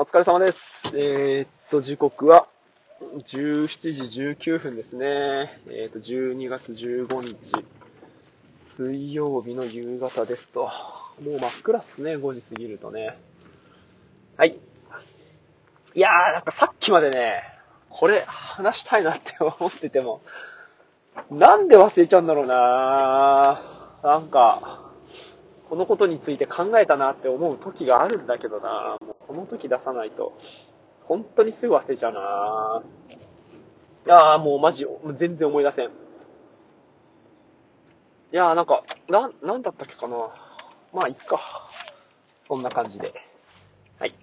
お疲れ様です。えー、っと、時刻は17時19分ですね。えー、っと、12月15日、水曜日の夕方ですと。もう真っ暗っすね、5時過ぎるとね。はい。いやー、なんかさっきまでね、これ話したいなって思ってても、なんで忘れちゃうんだろうなーなんか、このことについて考えたなって思う時があるんだけどなもうその時出さないと、本当にすぐ忘れちゃうないやーもうマジ、全然思い出せん。いやーなんか、な、なんだったっけかなまあ、いっか。そんな感じで。はい。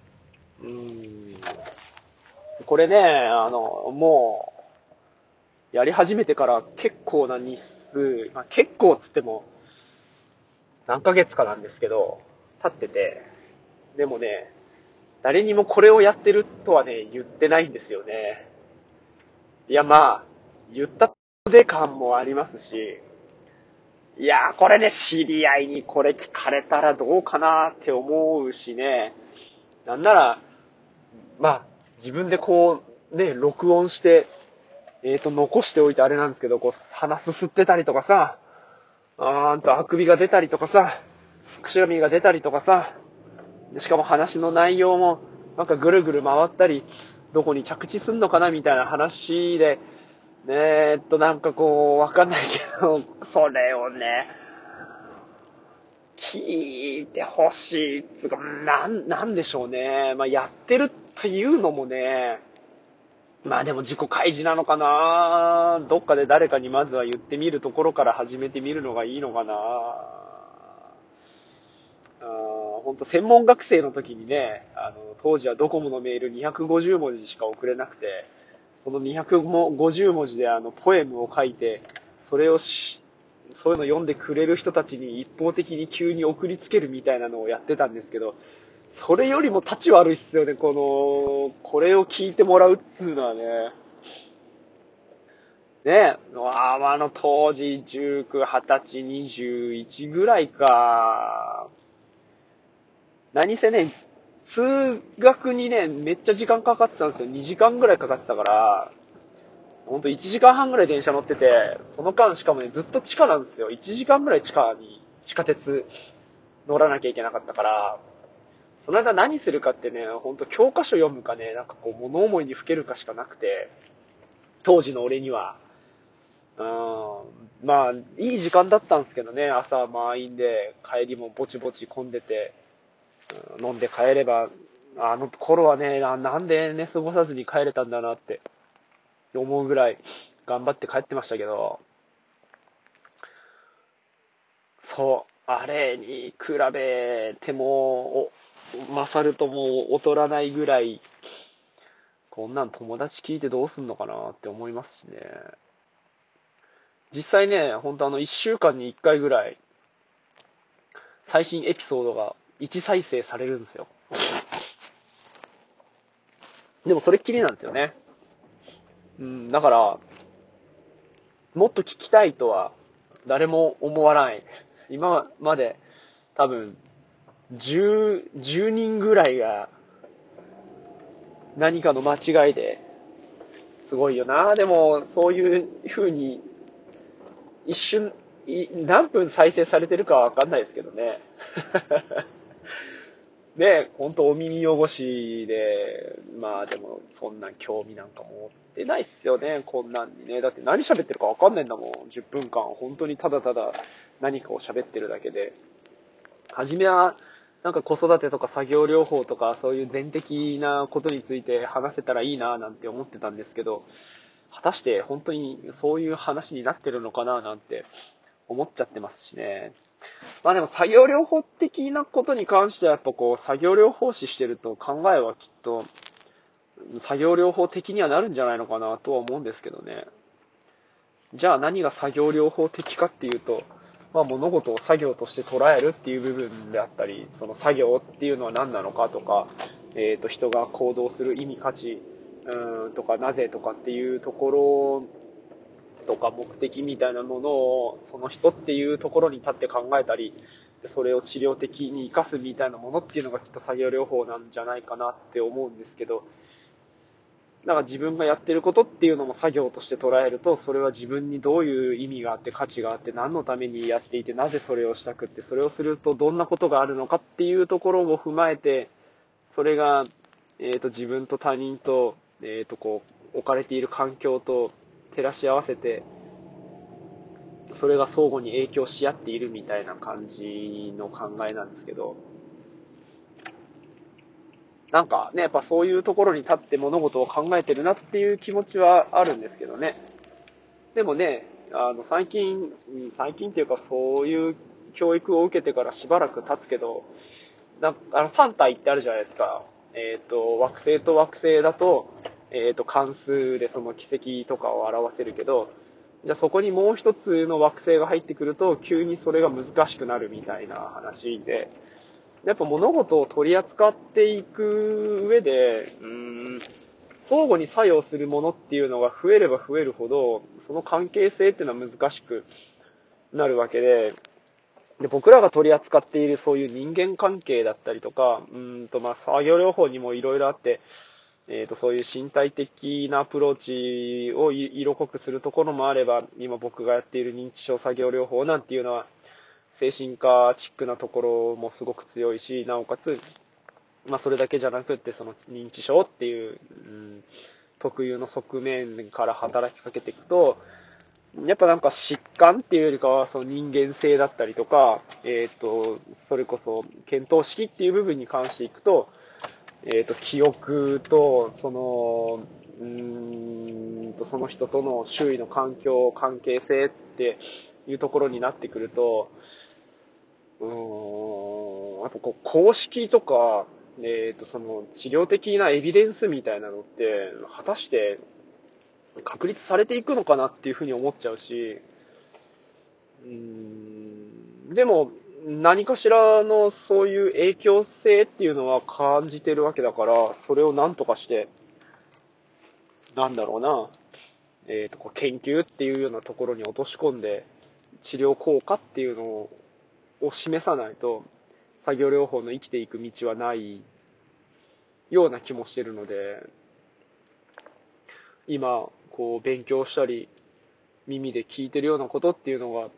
うーん。これね、あの、もう、やり始めてから結構な日数、まあ、結構つっても、何ヶ月かなんですけど、経ってて、でもね、誰にもこれをやってるとはね、言ってないんですよね。いや、まあ、言ったで感もありますし、いやこれね、知り合いにこれ聞かれたらどうかなーって思うしね、なんなら、まあ、自分でこう、ね、録音して、えっ、ー、と、残しておいてあれなんですけど、こう、鼻すすってたりとかさ、あーんと、あくびが出たりとかさ、くしゃみが出たりとかさ、しかも話の内容も、なんかぐるぐる回ったり、どこに着地すんのかなみたいな話で、ねえっと、なんかこう、わかんないけど、それをね、聞いてほしいつうか、なん、なんでしょうね。まあ、やってるっていうのもね、まあでも自己開示なのかな。どっかで誰かにまずは言ってみるところから始めてみるのがいいのかな。あ本当専門学生の時にね、あの、当時はドコモのメール250文字しか送れなくて、その250文字であの、ポエムを書いて、それをし、そういうの読んでくれる人たちに一方的に急に送りつけるみたいなのをやってたんですけど、それよりも立ち悪いっすよね、この、これを聞いてもらうっつうのはね。ねああの当時19、20歳、21ぐらいか。何せね、通学にね、めっちゃ時間かかってたんですよ。2時間ぐらいかかってたから、ほんと1時間半ぐらい電車乗ってて、その間しかもね、ずっと地下なんですよ。1時間ぐらい地下に、地下鉄乗らなきゃいけなかったから、その間何するかってね、ほんと教科書読むかね、なんかこう物思いにふけるかしかなくて、当時の俺には。うん、まあ、いい時間だったんですけどね、朝満員で、帰りもぼちぼち混んでて、うん、飲んで帰れば、あの頃はねな、なんで寝過ごさずに帰れたんだなって思うぐらい頑張って帰ってましたけど、そう、あれに比べても、勝るともう劣らないぐらい、こんなん友達聞いてどうすんのかなって思いますしね。実際ね、ほんとあの、1週間に1回ぐらい、最新エピソードが1再生されるんですよ。でもそれっきりなんですよね。うん、だから、もっと聞きたいとは誰も思わない。今まで多分10、10人ぐらいが何かの間違いで、すごいよな。でも、そういう風に、一瞬、何分再生されてるかわかんないですけどね。ね、ほんとお耳汚しで、まあでも、そんな興味なんか持ってないっすよね、こんなんにね。だって何喋ってるかわかんないんだもん、10分間。本当にただただ何かを喋ってるだけで。初めは、なんか子育てとか作業療法とかそういう全的なことについて話せたらいいななんて思ってたんですけど、果たして本当にそういう話になってるのかななんて思っちゃってますしね。まあでも作業療法的なことに関してはやっぱこう作業療法士してると考えはきっと作業療法的にはなるんじゃないのかなとは思うんですけどね。じゃあ何が作業療法的かっていうと、まあ、物事を作業として捉えるっていう部分であったり、その作業っていうのは何なのかとか、えっ、ー、と、人が行動する意味、価値、うん、とか、なぜとかっていうところとか目的みたいなものを、その人っていうところに立って考えたり、それを治療的に活かすみたいなものっていうのがきっと作業療法なんじゃないかなって思うんですけど、だから自分がやってることっていうのも作業として捉えると、それは自分にどういう意味があって価値があって何のためにやっていてなぜそれをしたくって、それをするとどんなことがあるのかっていうところを踏まえて、それが、えっ、ー、と自分と他人と、えっ、ー、とこう、置かれている環境と照らし合わせて、それが相互に影響し合っているみたいな感じの考えなんですけど、なんかね、やっぱそういうところに立って物事を考えてるなっていう気持ちはあるんですけどね。でもね、あの、最近、最近っていうかそういう教育を受けてからしばらく経つけど、なんあの、3体ってあるじゃないですか。えっ、ー、と、惑星と惑星だと、えっ、ー、と、関数でその軌跡とかを表せるけど、じゃあそこにもう一つの惑星が入ってくると、急にそれが難しくなるみたいな話で、やっぱ物事を取り扱っていく上で、うん、相互に作用するものっていうのが増えれば増えるほど、その関係性っていうのは難しくなるわけで、で僕らが取り扱っているそういう人間関係だったりとか、うんとまあ作業療法にもいろいろあって、えっ、ー、とそういう身体的なアプローチを色濃くするところもあれば、今僕がやっている認知症作業療法なんていうのは、精神科チックなところもすごく強いし、なおかつ、まあ、それだけじゃなくって、その認知症っていう、うん、特有の側面から働きかけていくと、やっぱなんか疾患っていうよりかは、その人間性だったりとか、えっ、ー、と、それこそ、検討式っていう部分に関していくと、えっ、ー、と、記憶と、その、うーんと、その人との周囲の環境、関係性っていうところになってくると、うーん、やっぱこう、公式とか、えっ、と、その、治療的なエビデンスみたいなのって、果たして、確立されていくのかなっていうふうに思っちゃうし、うーん、でも、何かしらのそういう影響性っていうのは感じてるわけだから、それを何とかして、なんだろうな、えっ、ー、と、研究っていうようなところに落とし込んで、治療効果っていうのをを示さないと、作業療法の生きていく道はないような気もしてるので、今、こう、勉強したり、耳で聞いてるようなことっていうのが、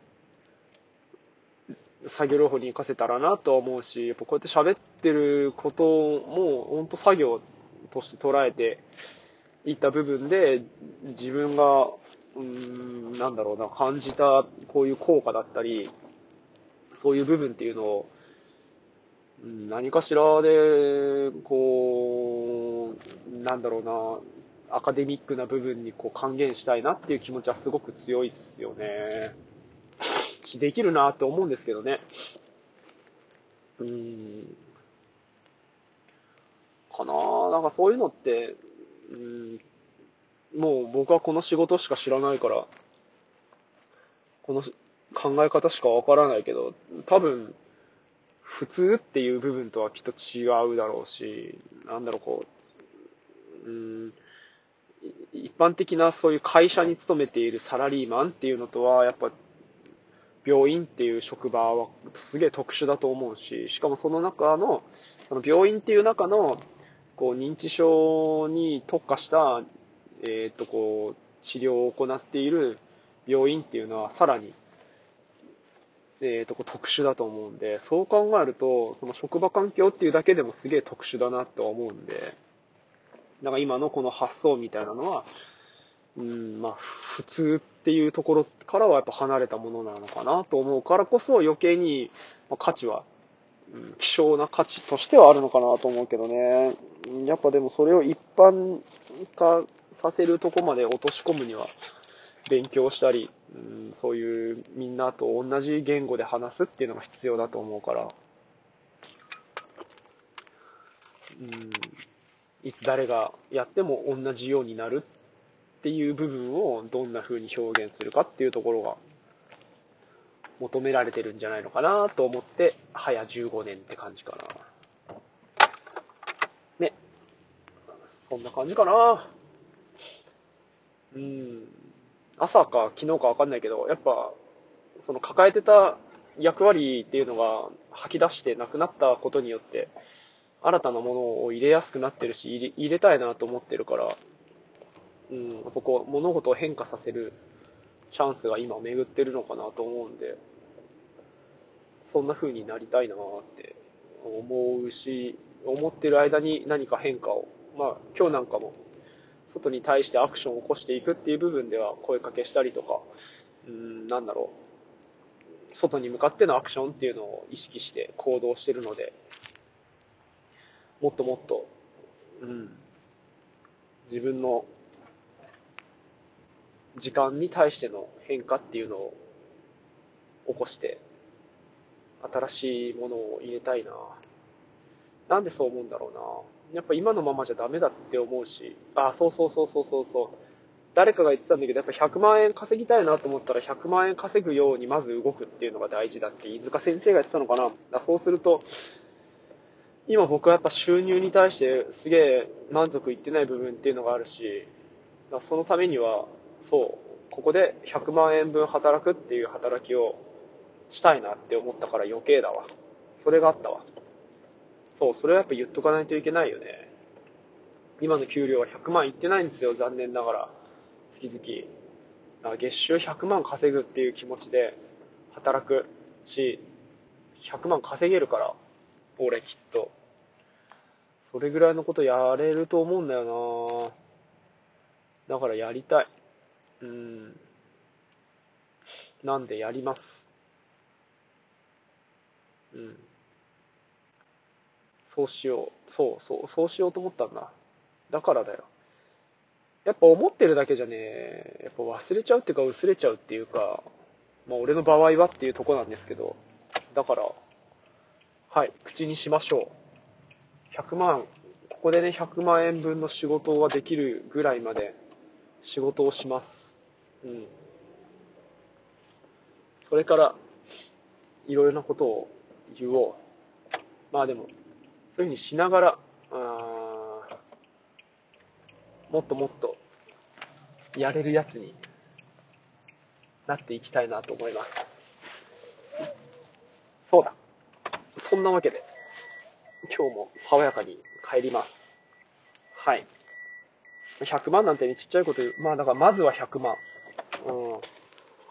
作業療法に活かせたらなとは思うし、やっぱこうやって喋ってることも、本当作業として捉えていった部分で、自分が、うーん、なんだろうな、感じたこういう効果だったり、そういう部分っていうのを、何かしらで、こう、なんだろうな、アカデミックな部分にこう還元したいなっていう気持ちはすごく強いっすよね。できるなって思うんですけどね。うん。かななんかそういうのって、うん、もう僕はこの仕事しか知らないから、この考え方しかわからないけど、多分、普通っていう部分とはきっと違うだろうし、なんだろう、こう、うん、一般的なそういう会社に勤めているサラリーマンっていうのとは、やっぱ、病院っていう職場はすげえ特殊だと思うし、しかもその中の、その病院っていう中の、こう、認知症に特化した、えっ、と、こう、治療を行っている病院っていうのはさらにえー、とこ特殊だと思うんで、そう考えると、その職場環境っていうだけでもすげえ特殊だなとは思うんで、だか今のこの発想みたいなのは、うん、まあ、普通っていうところからはやっぱ離れたものなのかなと思うからこそ余計に価値は、うん、希少な価値としてはあるのかなと思うけどね。やっぱでもそれを一般化させるとこまで落とし込むには、勉強したり、うん、そういうみんなと同じ言語で話すっていうのが必要だと思うから、うん、いつ誰がやっても同じようになるっていう部分をどんな風に表現するかっていうところが求められてるんじゃないのかなと思って、早15年って感じかな。ね。そんな感じかな。うん。朝か昨日かわかんないけど、やっぱ、その抱えてた役割っていうのが吐き出してなくなったことによって、新たなものを入れやすくなってるし、入れたいなと思ってるから、うん、やっぱこう、物事を変化させるチャンスが今巡ってるのかなと思うんで、そんな風になりたいなって思うし、思ってる間に何か変化を、まあ今日なんかも外に対してアクションを起こしていくっていう部分では声かけしたりとか、うん、なんだろう、外に向かってのアクションっていうのを意識して行動してるので、もっともっと、うん、自分の時間に対しての変化っていうのを起こして、新しいものを入れたいな。なんでそう思うんだろうな。やっぱ今のままじゃダメだって思うし、あ、そうそうそうそうそうそう。誰かが言ってたんだけど、やっぱ100万円稼ぎたいなと思ったら100万円稼ぐようにまず動くっていうのが大事だって飯塚先生が言ってたのかな。だそうすると、今僕はやっぱ収入に対してすげえ満足いってない部分っていうのがあるし、だそのためには、そう、ここで100万円分働くっていう働きをしたいなって思ったから余計だわ。それがあったわ。そう、それはやっぱ言っとかないといけないよね。今の給料は100万いってないんですよ、残念ながら。月々。月収100万稼ぐっていう気持ちで働くし、100万稼げるから、俺きっと。それぐらいのことやれると思うんだよなだからやりたい。うん。なんでやります。うん。そうしよう。そうそう、そうしようと思ったんだ。だからだよ。やっぱ思ってるだけじゃね、やっぱ忘れちゃうっていうか薄れちゃうっていうか、まあ俺の場合はっていうとこなんですけど、だから、はい、口にしましょう。100万、ここでね、100万円分の仕事ができるぐらいまで仕事をします。うん。それから、いろいろなことを言おう。まあでも、そういうふうにしながら、もっともっとやれるやつになっていきたいなと思います。そうだ。そんなわけで、今日も爽やかに帰ります。はい。100万なんてね、ちっちゃいこと言う。まあだからまずは100万。うん。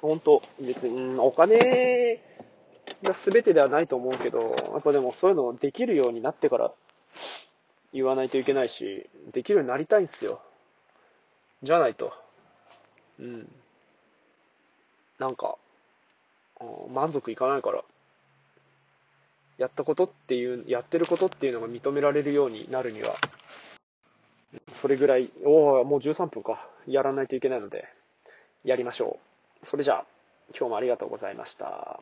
本当別に、お金が全てではないと思うけど、やっぱでもそういうのできるようになってから言わないといけないし、できるようになりたいんですよ。じゃないと。うん。なんか、満足いかないから、やったことっていう、やってることっていうのが認められるようになるには、それぐらい、おお、もう13分か。やらないといけないので、やりましょう。それじゃあ、今日もありがとうございました。